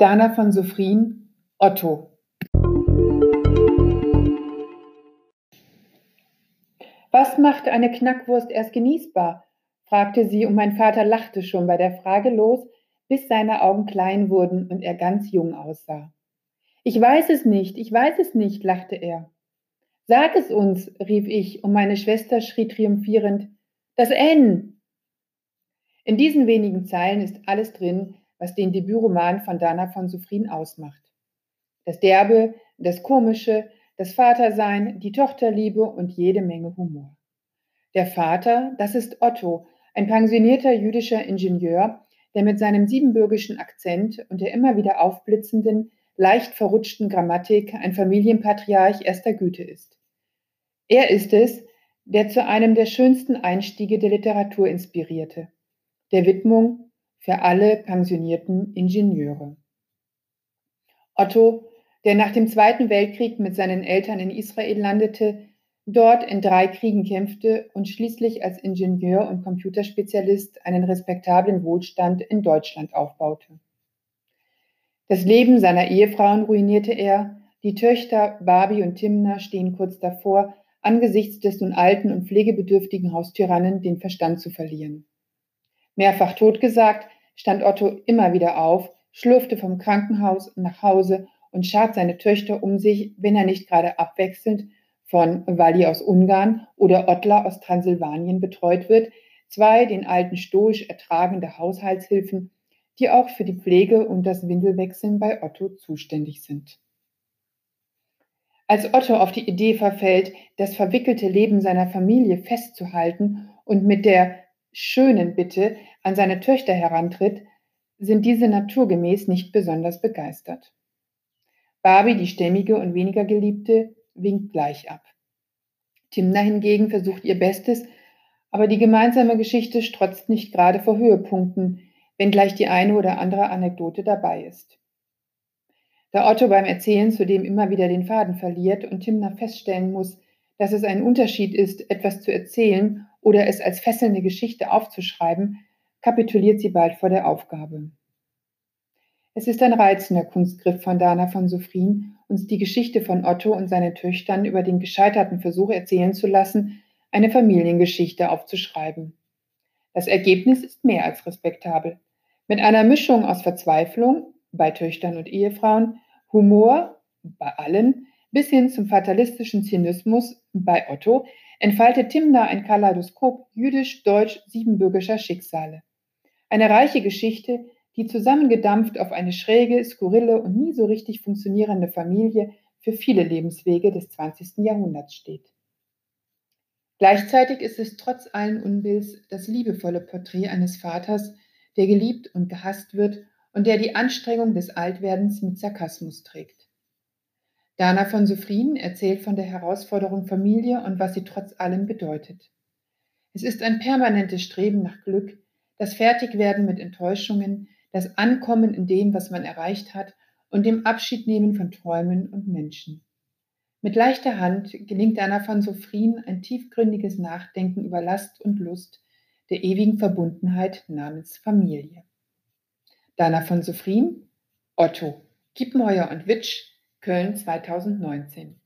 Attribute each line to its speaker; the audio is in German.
Speaker 1: Dana von Sophrin, Otto. Was macht eine Knackwurst erst genießbar? fragte sie, und mein Vater lachte schon bei der Frage los, bis seine Augen klein wurden und er ganz jung aussah. Ich weiß es nicht, ich weiß es nicht, lachte er. Sag es uns, rief ich, und meine Schwester schrie triumphierend, das N. In diesen wenigen Zeilen ist alles drin, was den Debütroman von Dana von Soufrin ausmacht. Das Derbe, das Komische, das Vatersein, die Tochterliebe und jede Menge Humor. Der Vater, das ist Otto, ein pensionierter jüdischer Ingenieur, der mit seinem siebenbürgischen Akzent und der immer wieder aufblitzenden, leicht verrutschten Grammatik ein Familienpatriarch erster Güte ist. Er ist es, der zu einem der schönsten Einstiege der Literatur inspirierte, der Widmung für alle pensionierten Ingenieure. Otto, der nach dem Zweiten Weltkrieg mit seinen Eltern in Israel landete, dort in drei Kriegen kämpfte und schließlich als Ingenieur und Computerspezialist einen respektablen Wohlstand in Deutschland aufbaute. Das Leben seiner Ehefrauen ruinierte er, die Töchter Barbie und Timna stehen kurz davor, angesichts des nun alten und pflegebedürftigen Haustyrannen den Verstand zu verlieren. Mehrfach totgesagt, stand Otto immer wieder auf, schlurfte vom Krankenhaus nach Hause und schart seine Töchter um sich, wenn er nicht gerade abwechselnd von Walli aus Ungarn oder Ottler aus Transsilvanien betreut wird, zwei den alten stoisch ertragende Haushaltshilfen, die auch für die Pflege und das Windelwechseln bei Otto zuständig sind. Als Otto auf die Idee verfällt, das verwickelte Leben seiner Familie festzuhalten und mit der schönen Bitte an seine Töchter herantritt, sind diese naturgemäß nicht besonders begeistert. Barbie, die stämmige und weniger geliebte, winkt gleich ab. Timna hingegen versucht ihr Bestes, aber die gemeinsame Geschichte strotzt nicht gerade vor Höhepunkten, wenngleich die eine oder andere Anekdote dabei ist. Da Otto beim Erzählen zudem immer wieder den Faden verliert und Timna feststellen muss, dass es ein Unterschied ist, etwas zu erzählen oder es als fesselnde Geschichte aufzuschreiben, kapituliert sie bald vor der Aufgabe. Es ist ein reizender Kunstgriff von Dana von Sophrin, uns die Geschichte von Otto und seinen Töchtern über den gescheiterten Versuch erzählen zu lassen, eine Familiengeschichte aufzuschreiben. Das Ergebnis ist mehr als respektabel. Mit einer Mischung aus Verzweiflung bei Töchtern und Ehefrauen, Humor bei allen bis hin zum fatalistischen Zynismus bei Otto entfaltet Timna ein Kaleidoskop jüdisch-deutsch-siebenbürgischer Schicksale. Eine reiche Geschichte, die zusammengedampft auf eine schräge, skurrile und nie so richtig funktionierende Familie für viele Lebenswege des 20. Jahrhunderts steht. Gleichzeitig ist es trotz allen Unbills das liebevolle Porträt eines Vaters, der geliebt und gehasst wird und der die Anstrengung des Altwerdens mit Sarkasmus trägt. Dana von Sophrin erzählt von der Herausforderung Familie und was sie trotz allem bedeutet. Es ist ein permanentes Streben nach Glück, das Fertigwerden mit Enttäuschungen, das Ankommen in dem, was man erreicht hat und dem Abschiednehmen von Träumen und Menschen. Mit leichter Hand gelingt Anna von Sophrin ein tiefgründiges Nachdenken über Last und Lust der ewigen Verbundenheit namens Familie. Dana von Sophrin, Otto, Kiepenheuer und Witsch, Köln 2019.